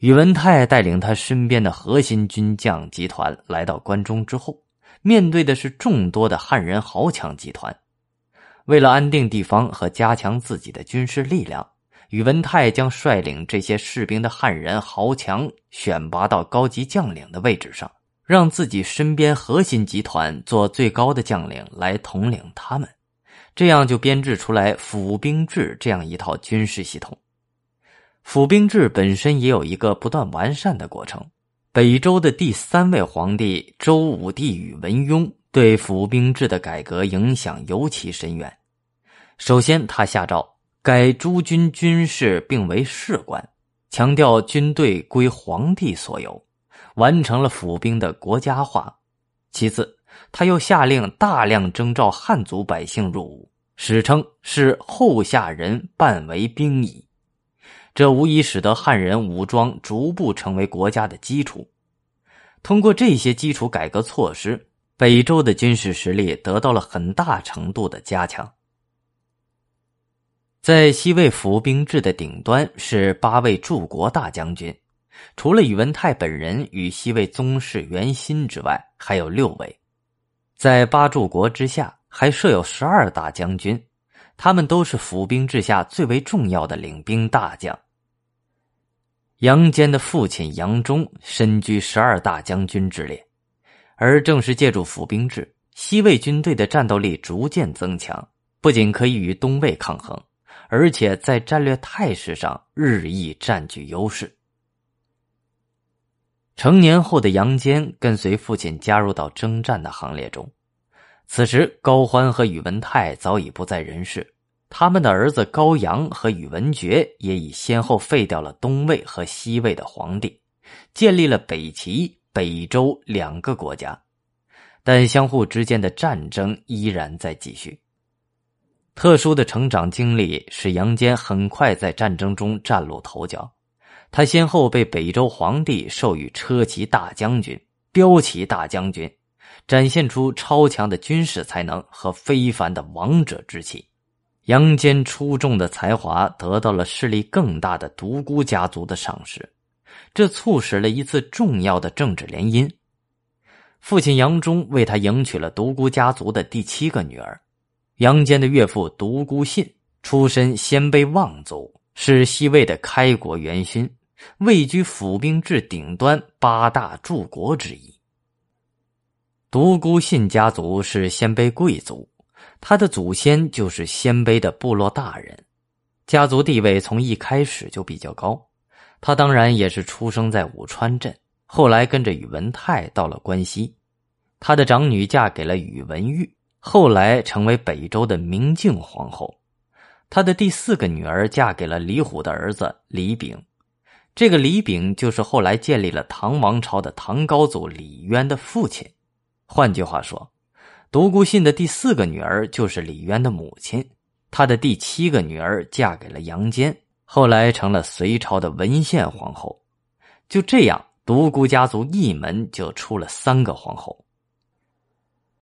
宇文泰带领他身边的核心军将集团来到关中之后，面对的是众多的汉人豪强集团。为了安定地方和加强自己的军事力量，宇文泰将率领这些士兵的汉人豪强选拔到高级将领的位置上，让自己身边核心集团做最高的将领来统领他们，这样就编制出来府兵制这样一套军事系统。府兵制本身也有一个不断完善的过程。北周的第三位皇帝周武帝宇文邕对府兵制的改革影响尤其深远。首先，他下诏改诸军军事并为士官，强调军队归皇帝所有，完成了府兵的国家化。其次，他又下令大量征召汉族百姓入伍，史称是后下人半为兵矣。这无疑使得汉人武装逐步成为国家的基础。通过这些基础改革措施，北周的军事实力得到了很大程度的加强。在西魏府兵制的顶端是八位柱国大将军，除了宇文泰本人与西魏宗室元辛之外，还有六位。在八柱国之下，还设有十二大将军，他们都是府兵制下最为重要的领兵大将。杨坚的父亲杨忠身居十二大将军之列，而正是借助府兵制，西魏军队的战斗力逐渐增强，不仅可以与东魏抗衡，而且在战略态势上日益占据优势。成年后的杨坚跟随父亲加入到征战的行列中，此时高欢和宇文泰早已不在人世。他们的儿子高阳和宇文觉也已先后废掉了东魏和西魏的皇帝，建立了北齐、北周两个国家，但相互之间的战争依然在继续。特殊的成长经历使杨坚很快在战争中崭露头角，他先后被北周皇帝授予车骑大将军、骠骑大将军，展现出超强的军事才能和非凡的王者之气。杨坚出众的才华得到了势力更大的独孤家族的赏识，这促使了一次重要的政治联姻。父亲杨忠为他迎娶了独孤家族的第七个女儿。杨坚的岳父独孤信出身鲜卑望族，是西魏的开国元勋，位居府兵制顶端八大柱国之一。独孤信家族是鲜卑贵族。他的祖先就是鲜卑的部落大人，家族地位从一开始就比较高。他当然也是出生在武川镇，后来跟着宇文泰到了关西。他的长女嫁给了宇文毓，后来成为北周的明镜皇后。他的第四个女儿嫁给了李虎的儿子李炳，这个李炳就是后来建立了唐王朝的唐高祖李渊的父亲。换句话说。独孤信的第四个女儿就是李渊的母亲，他的第七个女儿嫁给了杨坚，后来成了隋朝的文献皇后。就这样，独孤家族一门就出了三个皇后。